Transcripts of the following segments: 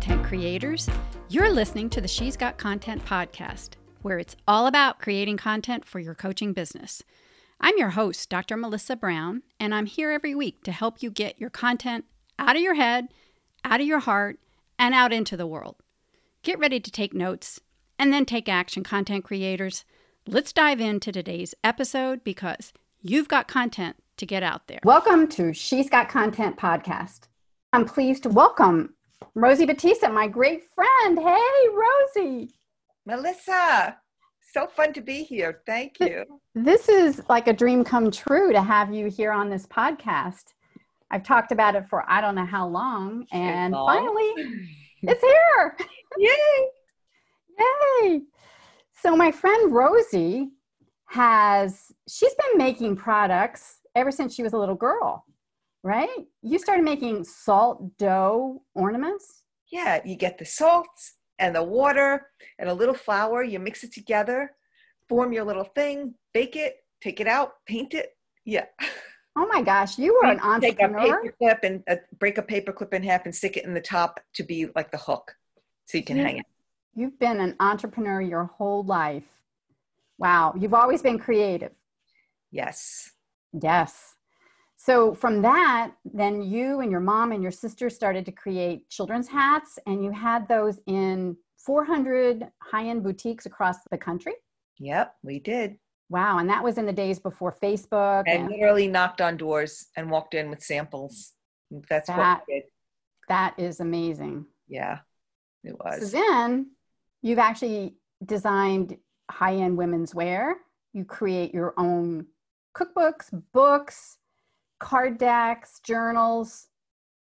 Content creators. You're listening to the She's Got Content podcast, where it's all about creating content for your coaching business. I'm your host, Dr. Melissa Brown, and I'm here every week to help you get your content out of your head, out of your heart, and out into the world. Get ready to take notes and then take action, content creators. Let's dive into today's episode because you've got content to get out there. Welcome to She's Got Content podcast. I'm pleased to welcome Rosie Battista, my great friend. Hey, Rosie. Melissa, so fun to be here. Thank you. This is like a dream come true to have you here on this podcast. I've talked about it for I don't know how long, and finally, it's here. Yay! Yay! So, my friend Rosie has, she's been making products ever since she was a little girl right? You started making salt dough ornaments? Yeah, you get the salts and the water and a little flour, you mix it together, form your little thing, bake it, take it out, paint it. Yeah. Oh my gosh, you were an entrepreneur. Take a paper clip and uh, break a paper clip in half and stick it in the top to be like the hook so you can you, hang it. You've been an entrepreneur your whole life. Wow, you've always been creative. Yes. Yes. So from that, then you and your mom and your sister started to create children's hats, and you had those in 400 high-end boutiques across the country. Yep, we did. Wow, and that was in the days before Facebook. I and literally knocked on doors and walked in with samples. That's that, what we did. That is amazing. Yeah, it was. So then you've actually designed high-end women's wear. You create your own cookbooks, books, card decks, journals.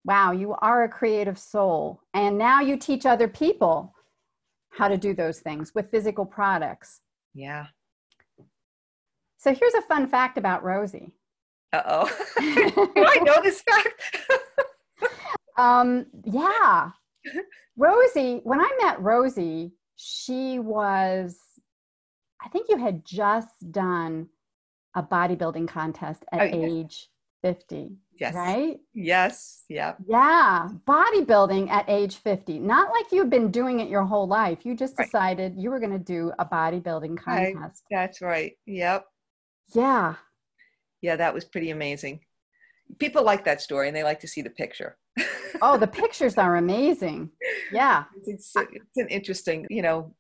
Wow, you are a creative soul. And now you teach other people how to do those things with physical products. Yeah. So here's a fun fact about Rosie. Uh oh. do I know this fact? um, yeah. Rosie, when I met Rosie, she was, I think you had just done a bodybuilding contest at oh, age 50. Yes. Right? Yes. Yeah. Yeah. Bodybuilding at age 50. Not like you've been doing it your whole life. You just decided right. you were going to do a bodybuilding contest. I, that's right. Yep. Yeah. Yeah, that was pretty amazing. People like that story and they like to see the picture. oh, the pictures are amazing. Yeah. It's, it's, it's an interesting, you know,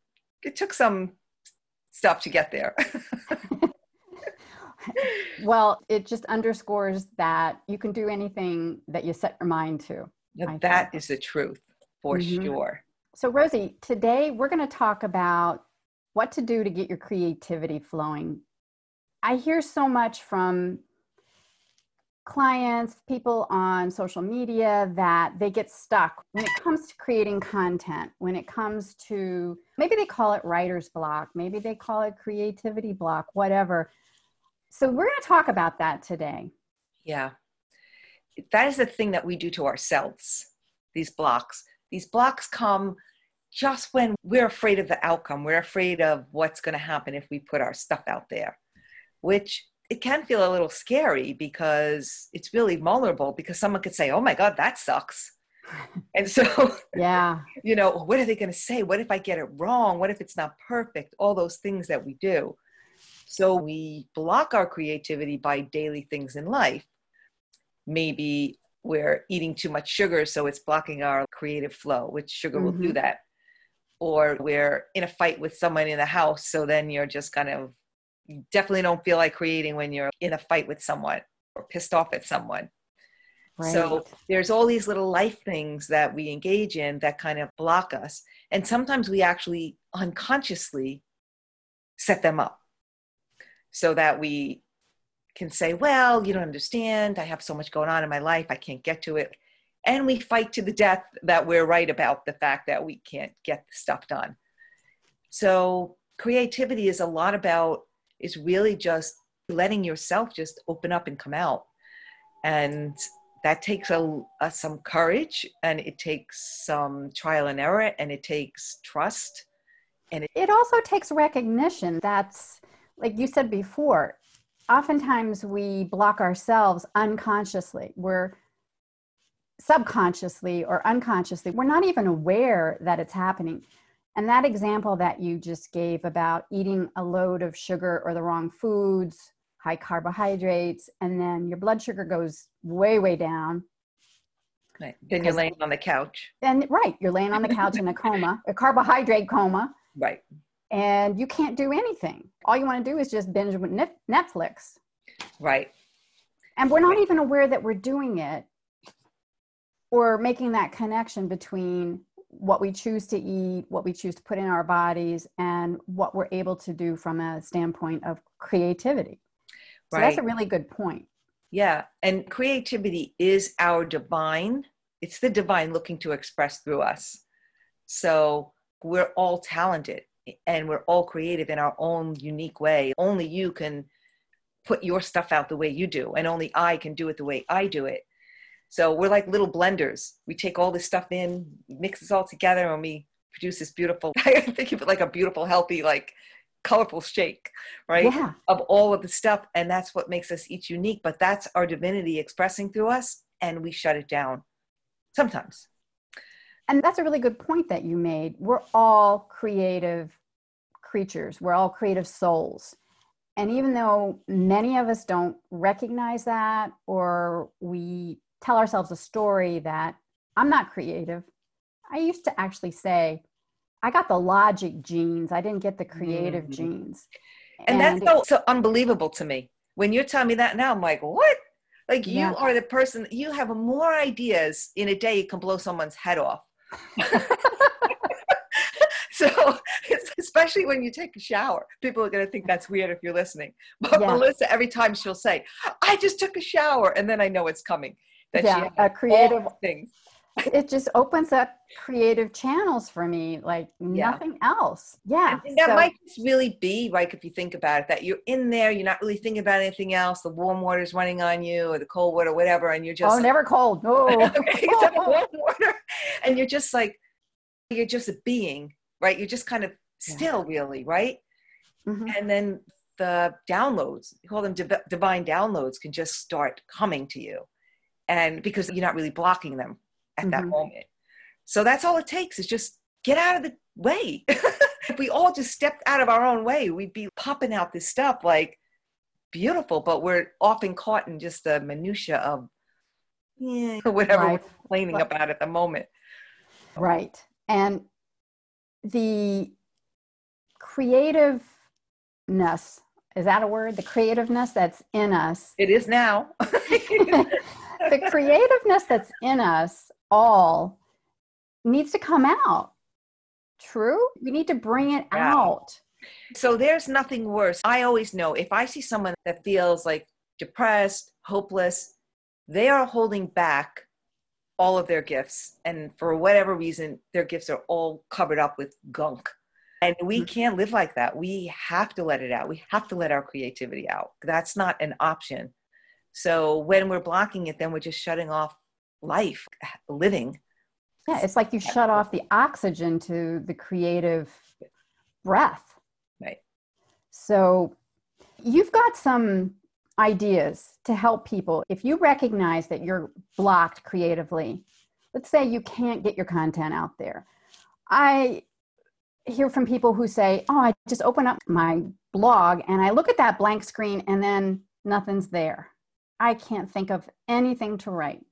it took some stuff to get there. well, it just underscores that you can do anything that you set your mind to. That is the truth for mm-hmm. sure. So, Rosie, today we're going to talk about what to do to get your creativity flowing. I hear so much from clients, people on social media that they get stuck when it comes to creating content, when it comes to maybe they call it writer's block, maybe they call it creativity block, whatever. So we're going to talk about that today. Yeah. That is the thing that we do to ourselves, these blocks. These blocks come just when we're afraid of the outcome. We're afraid of what's going to happen if we put our stuff out there, which it can feel a little scary because it's really vulnerable because someone could say, oh my God, that sucks. and so, yeah, you know, what are they going to say? What if I get it wrong? What if it's not perfect? All those things that we do. So we block our creativity by daily things in life. Maybe we're eating too much sugar, so it's blocking our creative flow, which sugar mm-hmm. will do mm-hmm. that. Or we're in a fight with someone in the house, so then you're just kind of, you definitely don't feel like creating when you're in a fight with someone or pissed off at someone. Right. So there's all these little life things that we engage in that kind of block us. And sometimes we actually unconsciously set them up so that we can say, well, you don't understand. I have so much going on in my life. I can't get to it. And we fight to the death that we're right about the fact that we can't get stuff done. So creativity is a lot about, is really just letting yourself just open up and come out. And that takes a, a, some courage and it takes some trial and error and it takes trust. And it, it also takes recognition. That's like you said before, oftentimes we block ourselves unconsciously. We're subconsciously or unconsciously, we're not even aware that it's happening. And that example that you just gave about eating a load of sugar or the wrong foods, high carbohydrates, and then your blood sugar goes way, way down. Right. Then you're laying on the couch. And right, you're laying on the couch in a coma, a carbohydrate coma. Right. And you can't do anything. All you want to do is just binge with Netflix. Right. And we're not even aware that we're doing it or making that connection between what we choose to eat, what we choose to put in our bodies, and what we're able to do from a standpoint of creativity. So right. that's a really good point. Yeah. And creativity is our divine, it's the divine looking to express through us. So we're all talented and we're all creative in our own unique way. Only you can put your stuff out the way you do, and only I can do it the way I do it. So we're like little blenders. We take all this stuff in, mix this all together, and we produce this beautiful, I think of it like a beautiful, healthy, like colorful shake, right? Yeah. Of all of the stuff. And that's what makes us each unique. But that's our divinity expressing through us, and we shut it down sometimes. And that's a really good point that you made. We're all creative creatures, we're all creative souls. And even though many of us don't recognize that or we tell ourselves a story that I'm not creative. I used to actually say, I got the logic genes. I didn't get the creative mm-hmm. genes. And, and, that's so, so unbelievable to me. When you're telling me that now, I'm like, what? Like you yeah. are the person, you have more ideas in a day, you can blow someone's head off. so especially when you take a shower people are going to think that's weird if you're listening. But yeah. melissa every time she'll say i just took a shower and then i know it's coming that yeah, a creative thing it just opens up creative channels for me like yeah. nothing else. Yeah and that so, might just really be like if you think about it that you're in there you're not really thinking about anything else the warm water's running on you or the cold water whatever and you're oh, just oh never cold no. Warm water and you're just like you're just a being right you're just kind of still yeah. really right mm-hmm. and then the downloads you call them div- divine downloads can just start coming to you and because you're not really blocking them at mm-hmm. that moment so that's all it takes is just get out of the way if we all just stepped out of our own way we'd be popping out this stuff like beautiful but we're often caught in just the minutia of yeah, whatever right. we're complaining right. about at the moment right and the creativeness is that a word the creativeness that's in us it is now the creativeness that's in us all needs to come out. True? We need to bring it yeah. out. So there's nothing worse. I always know if I see someone that feels like depressed, hopeless, they are holding back all of their gifts. And for whatever reason, their gifts are all covered up with gunk. And we mm-hmm. can't live like that. We have to let it out. We have to let our creativity out. That's not an option. So when we're blocking it, then we're just shutting off life, living. Yeah, it's like you shut off the oxygen to the creative breath. Right. So you've got some ideas to help people. If you recognize that you're blocked creatively, let's say you can't get your content out there. I hear from people who say, Oh, I just open up my blog and I look at that blank screen and then nothing's there. I can't think of anything to write.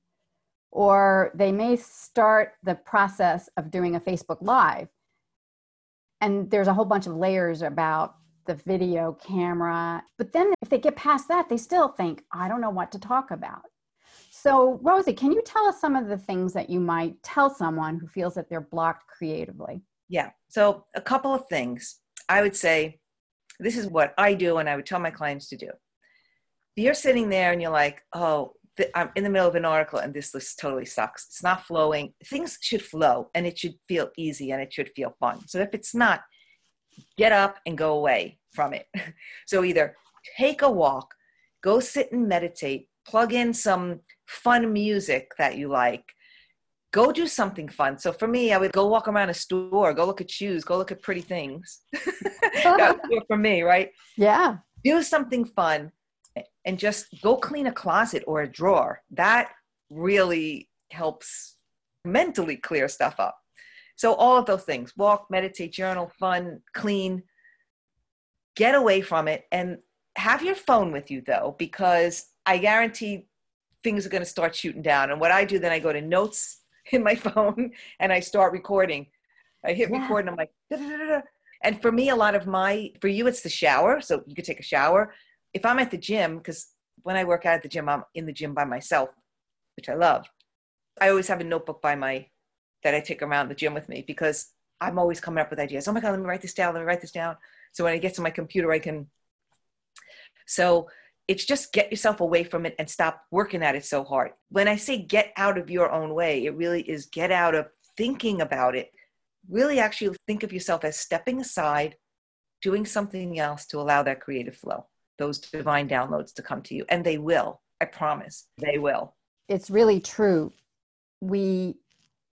Or they may start the process of doing a Facebook Live. And there's a whole bunch of layers about the video camera. But then if they get past that, they still think, I don't know what to talk about. So, Rosie, can you tell us some of the things that you might tell someone who feels that they're blocked creatively? Yeah. So, a couple of things. I would say this is what I do and I would tell my clients to do you're sitting there and you're like, oh, I'm in the middle of an article and this list totally sucks. It's not flowing. Things should flow and it should feel easy and it should feel fun. So if it's not, get up and go away from it. so either take a walk, go sit and meditate, plug in some fun music that you like, go do something fun. So for me, I would go walk around a store, go look at shoes, go look at pretty things. for me, right? Yeah. Do something fun and just go clean a closet or a drawer. That really helps mentally clear stuff up. So, all of those things walk, meditate, journal, fun, clean, get away from it and have your phone with you though, because I guarantee things are going to start shooting down. And what I do then, I go to notes in my phone and I start recording. I hit yeah. record and I'm like, Da-da-da-da. and for me, a lot of my, for you, it's the shower. So you could take a shower. If I'm at the gym, because when I work out at the gym, I'm in the gym by myself, which I love. I always have a notebook by my, that I take around the gym with me because I'm always coming up with ideas. Oh my God, let me write this down. Let me write this down. So when I get to my computer, I can. So it's just get yourself away from it and stop working at it so hard. When I say get out of your own way, it really is get out of thinking about it. Really actually think of yourself as stepping aside, doing something else to allow that creative flow, those divine downloads to come to you. And they will. I promise they will. It's really true. We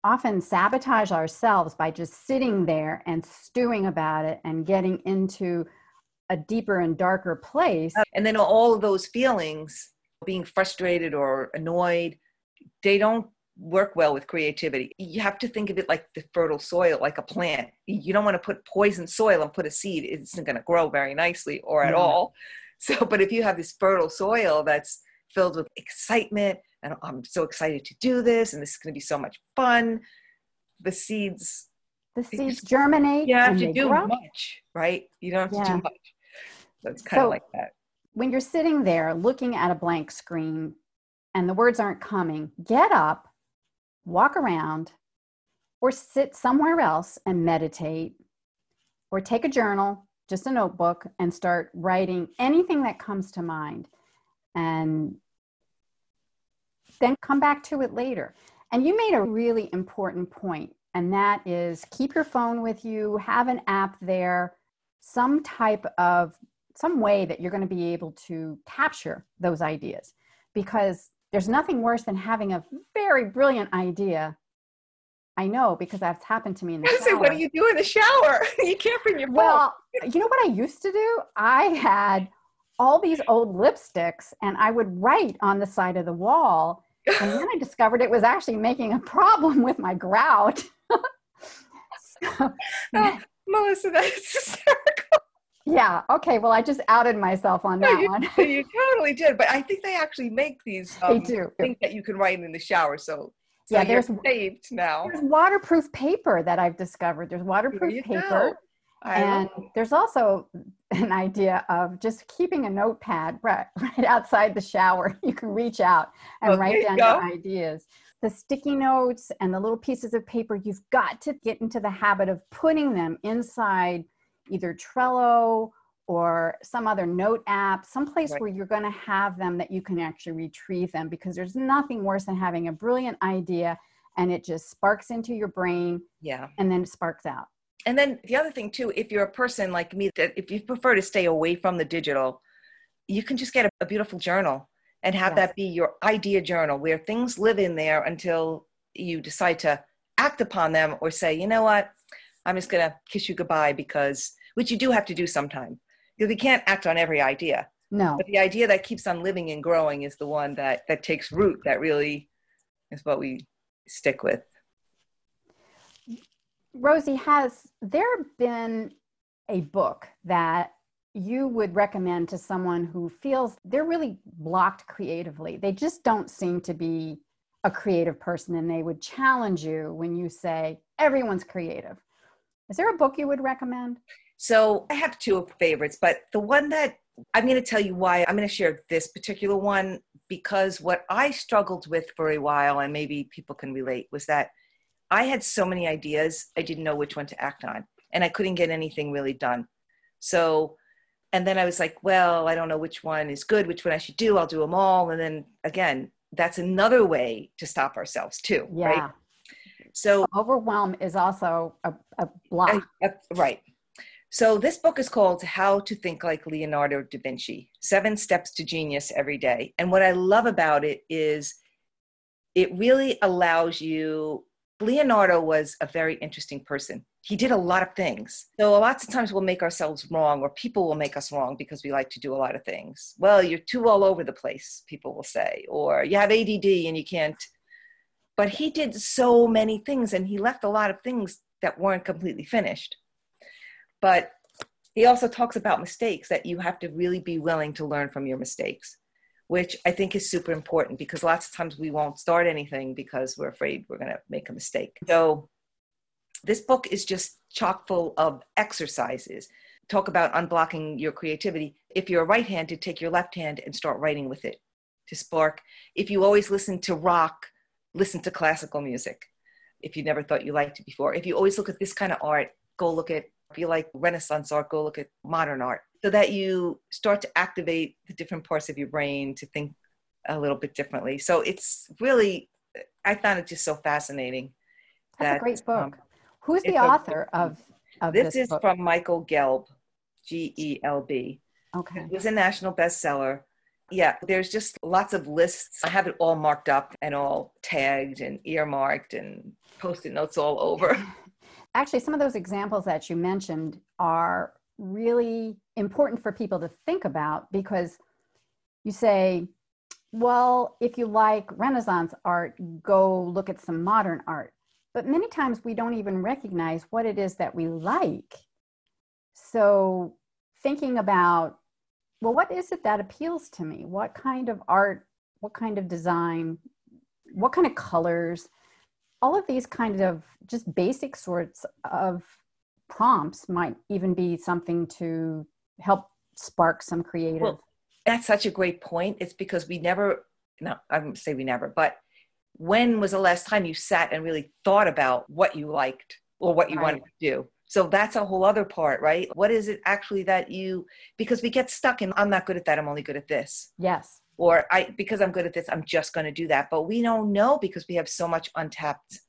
often sabotage ourselves by just sitting there and stewing about it and getting into a deeper and darker place. And then all of those feelings, being frustrated or annoyed, they don't work well with creativity. You have to think of it like the fertile soil, like a plant. You don't want to put poison soil and put a seed, it isn't going to grow very nicely or at all. So, but if you have this fertile soil that's filled with excitement and I'm so excited to do this and this is going to be so much fun. The seeds the seeds germinate. You have to do grow. much, right? You don't have to do much. So it's kind so, of like that. When you're sitting there looking at a blank screen and the words aren't coming, get up, walk around, or sit somewhere else and meditate, or take a journal, just a notebook, and start writing anything that comes to mind. And then come back to it later. And you made a really important point, and that is keep your phone with you, have an app there, some type of some way that you're going to be able to capture those ideas because there's nothing worse than having a very brilliant idea I know because that's happened to me in the I shower. Say, what do you do in the shower? you can't bring your phone. Well, you know what I used to do? I had all these old lipsticks and I would write on the side of the wall and then I discovered it was actually making a problem with my grout. so, oh, Melissa, that's hysterical. Yeah. Okay. Well, I just outed myself on that you, one. you totally did, but I think they actually make these um, they do. things that you can write in the shower. So, so yeah, there's saved now. There's waterproof paper that I've discovered. There's waterproof paper. And there's also an idea of just keeping a notepad right, right outside the shower. You can reach out and okay, write down your ideas. The sticky notes and the little pieces of paper, you've got to get into the habit of putting them inside either Trello or some other note app, someplace right. where you're going to have them that you can actually retrieve them because there's nothing worse than having a brilliant idea and it just sparks into your brain. Yeah. And then it sparks out. And then the other thing too, if you're a person like me that if you prefer to stay away from the digital, you can just get a, a beautiful journal and have yes. that be your idea journal where things live in there until you decide to act upon them or say, you know what, I'm just going to kiss you goodbye because, which you do have to do sometime. Because we can't act on every idea. No. But the idea that keeps on living and growing is the one that, that takes root, that really is what we stick with. Rosie, has there been a book that you would recommend to someone who feels they're really blocked creatively? They just don't seem to be a creative person and they would challenge you when you say everyone's creative. Is there a book you would recommend? So I have two favorites, but the one that I'm going to tell you why I'm going to share this particular one because what I struggled with for a while, and maybe people can relate, was that I had so many ideas, I didn't know which one to act on, and I couldn't get anything really done. So, and then I was like, well, I don't know which one is good, which one I should do. I'll do them all. And then again, that's another way to stop ourselves too, yeah. right? So overwhelm is also a, a block. Uh, right. So this book is called How to Think Like Leonardo da Vinci: Seven Steps to Genius Every Day. And what I love about it is it really allows you Leonardo was a very interesting person. He did a lot of things. So lots of times we'll make ourselves wrong or people will make us wrong because we like to do a lot of things. Well, you're too all over the place, people will say, or you have ADD and you can't But he did so many things and he left a lot of things that weren't completely finished. But he also talks about mistakes that you have to really be willing to learn from your mistakes, which I think is super important because lots of times we won't start anything because we're afraid we're going to make a mistake. So this book is just chock full of exercises. Talk about unblocking your creativity. If you're right handed, take your left hand and start writing with it to spark. If you always listen to rock, listen to classical music. If you never thought you liked it before. If you always look at this kind of art, go look at, if you like Renaissance art, go look at modern art. So that you start to activate the different parts of your brain to think a little bit differently. So it's really, I found it just so fascinating. That's that, a great book. Um, Who's the author a, of, of this? This is book? from Michael Gelb, G E L B. Okay. It was a national bestseller. Yeah, there's just lots of lists. I have it all marked up and all tagged and earmarked and post-it notes all over. Actually, some of those examples that you mentioned are really important for people to think about because you say, well, if you like Renaissance art, go look at some modern art. But many times we don't even recognize what it is that we like. So, thinking about well, what is it that appeals to me? What kind of art, what kind of design, what kind of colors? All of these kind of just basic sorts of prompts might even be something to help spark some creative. Well, that's such a great point. It's because we never, no, I wouldn't say we never, but when was the last time you sat and really thought about what you liked or what you right. wanted to do? So that's a whole other part, right? What is it actually that you, because we get stuck in, I'm not good at that, I'm only good at this. Yes. Or I, because I'm good at this, I'm just going to do that. But we don't know because we have so much untapped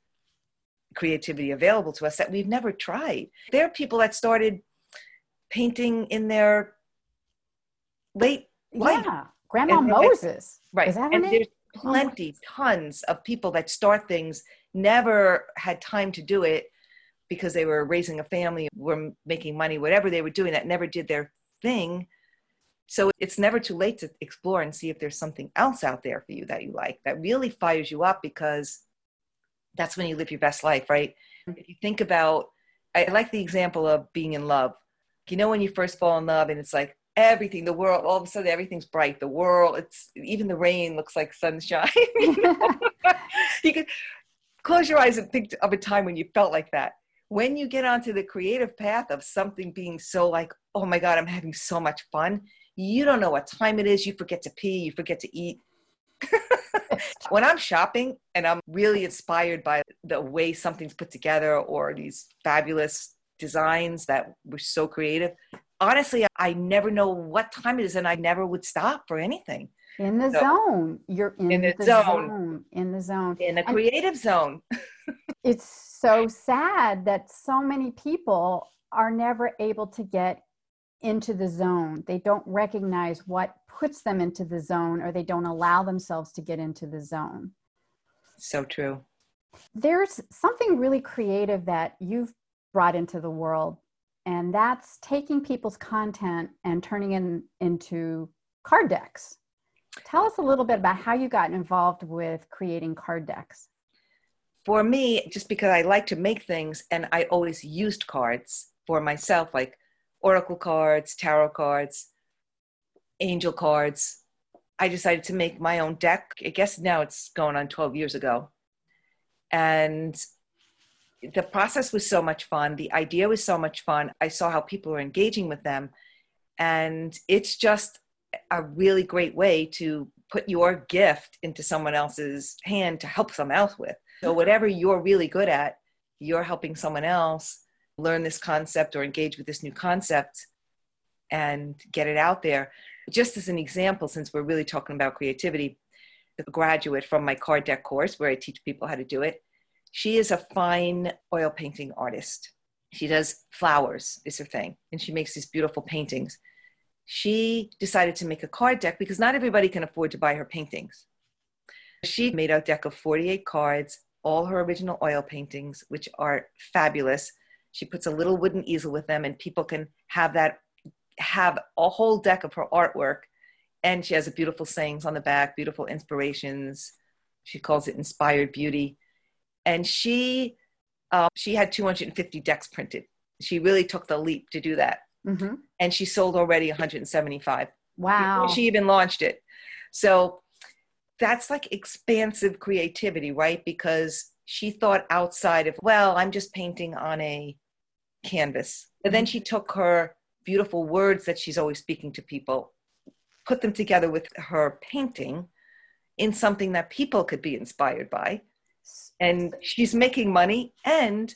creativity available to us that we've never tried. There are people that started painting in their late life. Yeah. Grandma Moses. Like, right. and name? there's plenty, tons of people that start things, never had time to do it because they were raising a family, were making money, whatever they were doing, that never did their thing. So it's never too late to explore and see if there's something else out there for you that you like that really fires you up because that's when you live your best life, right? Mm-hmm. If you think about, I like the example of being in love. You know, when you first fall in love and it's like everything, the world, all of a sudden everything's bright. The world, it's even the rain looks like sunshine. you could close your eyes and think of a time when you felt like that when you get onto the creative path of something being so like, oh my God, I'm having so much fun, you don't know what time it is. You forget to pee, you forget to eat. when I'm shopping and I'm really inspired by the way something's put together or these fabulous designs that were so creative, honestly, I never know what time it is and I never would stop for anything. In the so, zone. You're in, in the, the zone. zone. In the zone. In the creative and zone. it's so sad that so many people are never able to get into the zone. They don't recognize what puts them into the zone or they don't allow themselves to get into the zone. So true. There's something really creative that you've brought into the world, and that's taking people's content and turning it into card decks. Tell us a little bit about how you got involved with creating card decks for me, just because I like to make things and I always used cards for myself, like oracle cards, tarot cards, angel cards, I decided to make my own deck. I guess now it's going on 12 years ago. And the process was so much fun. The idea was so much fun. I saw how people were engaging with them. And it's just a really great way to put your gift into someone else's hand to help someone else with. So, whatever you're really good at, you're helping someone else learn this concept or engage with this new concept and get it out there. Just as an example, since we're really talking about creativity, the graduate from my card deck course, where I teach people how to do it, she is a fine oil painting artist. She does flowers, is her thing, and she makes these beautiful paintings. She decided to make a card deck because not everybody can afford to buy her paintings. She made a deck of 48 cards all her original oil paintings, which are fabulous. She puts a little wooden easel with them, and people can have that, have a whole deck of her artwork. And she has a beautiful sayings on the back, beautiful inspirations. She calls it inspired beauty. and she uh, she had 250 decks printed. She really took the leap to do that, Mm-hmm. and she sold already 175 Wow. before she even launched it. So that's like expansive creativity, right? Because she thought outside of, well, I'm just painting on a canvas. But then mm-hmm. she took her beautiful words that she's always speaking to people, put them together with her painting in something that people could be inspired by. And she's making money and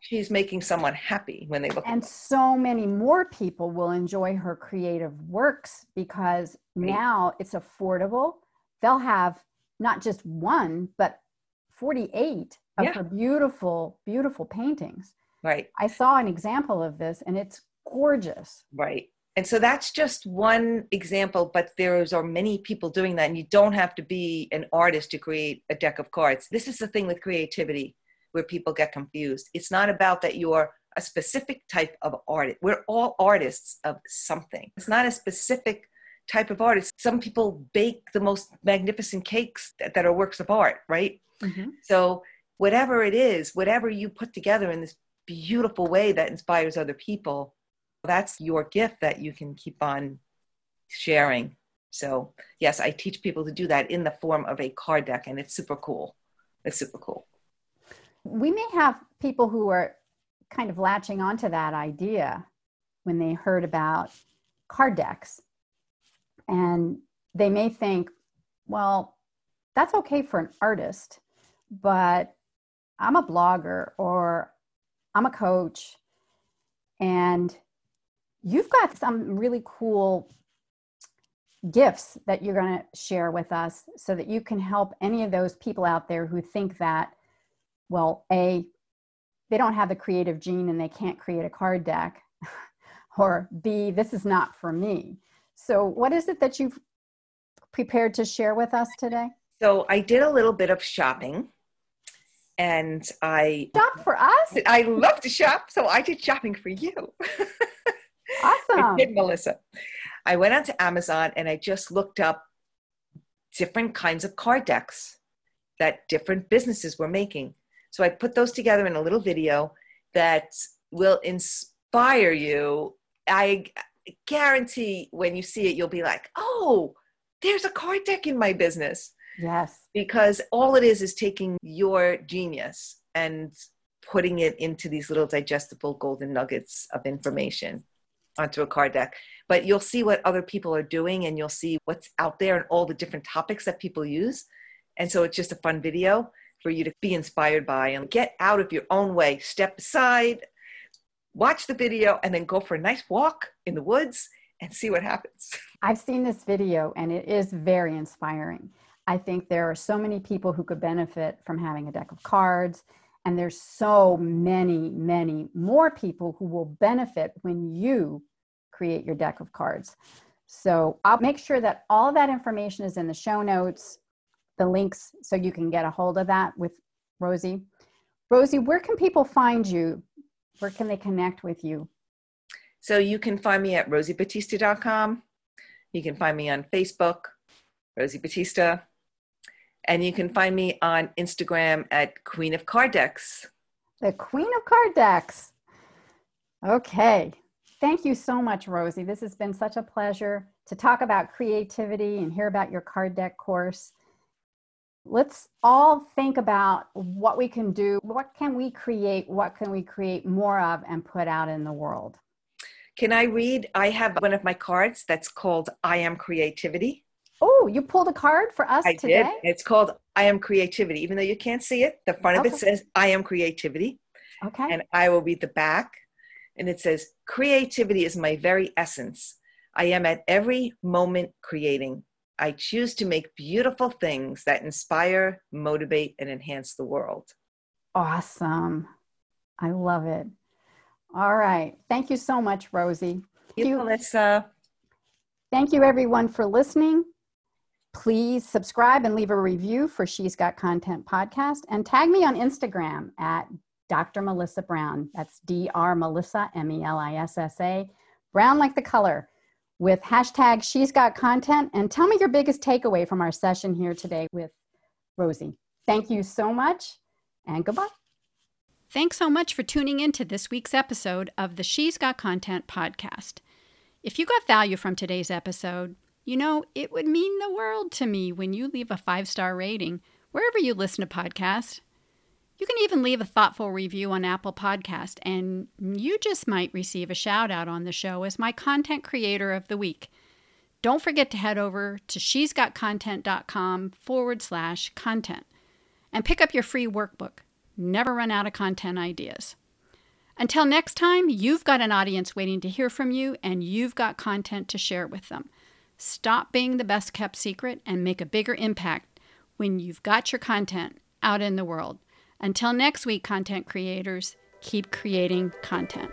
she's making someone happy when they look at and so many more people will enjoy her creative works because Right. now it's affordable. They'll have not just one, but 48 of Yeah. her beautiful, beautiful paintings. Right. I saw an example of this and it's gorgeous. Right. And so that's just one example, but there's are many people doing that, and you don't have to be an artist to create a deck of cards. This is the thing with creativity where people get confused. It's not about that you're a specific type of artist. We're all artists of something. It's not a specific type of artist. Some people bake the most magnificent cakes that, that are works of art, right? Mm-hmm. So, whatever it is, whatever you put together in this beautiful way that inspires other people, that's your gift that you can keep on sharing. So, yes, I teach people to do that in the form of a card deck, and it's super cool. It's super cool. We may have people who are kind of latching onto that idea when they heard about card decks. And they may think, well, that's okay for an artist, but I'm a blogger or I'm a coach, and you've got some really cool gifts that you're going to share with us so that you can help any of those people out there who think that well a they don't have the creative gene and they can't create a card deck or b this is not for me. So what is it that you've prepared to share with us today? So, I did a little bit of shopping, and I shop for us I love to shop, so I did shopping for you. I awesome did, Melissa. I went onto Amazon and I just looked up different kinds of card decks that different businesses were making. So I put those together in a little video that will inspire you. I guarantee when you see it, you'll be like, oh, there's a card deck in my business. Yes Because all it is is taking your genius and putting it into these little digestible golden nuggets of information onto a card deck. But you'll see what other people are doing and you'll see what's out there and all the different topics that people use. And so it's just a fun video for you to be inspired by and get out of your own way. Step aside, watch the video, and then go for a nice walk in the woods and see what happens. I've seen this video and it is very inspiring. I think there are so many people who could benefit from having a deck of cards. And there's so many, many more people who will benefit when you create your deck of cards. So I'll make sure that all that information is in the show notes, the links, so you can get a hold of that with Rosie. Rosie, where can people find you? Where can they connect with you? So you can find me at rosiebattista.com. You can find me on Facebook, Rosie Battista. And you can find me on Instagram at Queen of Card Decks. The Queen of Card Decks. Okay. Thank you so much, Rosie. This has been such a pleasure to talk about creativity and hear about your card deck course. Let's all think about what we can do. What can we create? What can we create more of and put out in the world? Can I read? I have one of my cards that's called I Am Creativity. Oh, you pulled a card for us I today? did. It's called I Am Creativity. Even though you can't see it, the front of it says I Am Creativity. Okay. and I will read the back. And it says, Creativity is my very essence. I am at every moment creating. I choose to make beautiful things that inspire, motivate, and enhance the world. awesome. I love it. All right. Thank you so much, Rosie. You, You- Melissa. Thank you, everyone, for listening. Please subscribe and leave a review for She's Got Content podcast and tag me on Instagram at Dr. Melissa Brown. That's Dr. Melissa, M E L I S S A, brown like the color, with hashtag She's Got Content. And tell me your biggest takeaway from our session here today with Rosie. Thank you so much. and goodbye. Thanks so much for tuning in to this week's episode of the She's Got Content podcast. If you got value from today's episode, you know, it would mean the world to me when you leave a five star rating wherever you listen to podcasts. You can even leave a thoughtful review on Apple Podcast, and you just might receive a shout out on the show as my content creator of the week. Don't forget to head over to she'sgotcontent.com forward slash content and pick up your free workbook. Never run out of content ideas. Until next time, you've got an audience waiting to hear from you, and you've got content to share with them. Stop being the best kept secret and make a bigger impact when you've got your content out in the world. Until next week, content creators, keep creating content.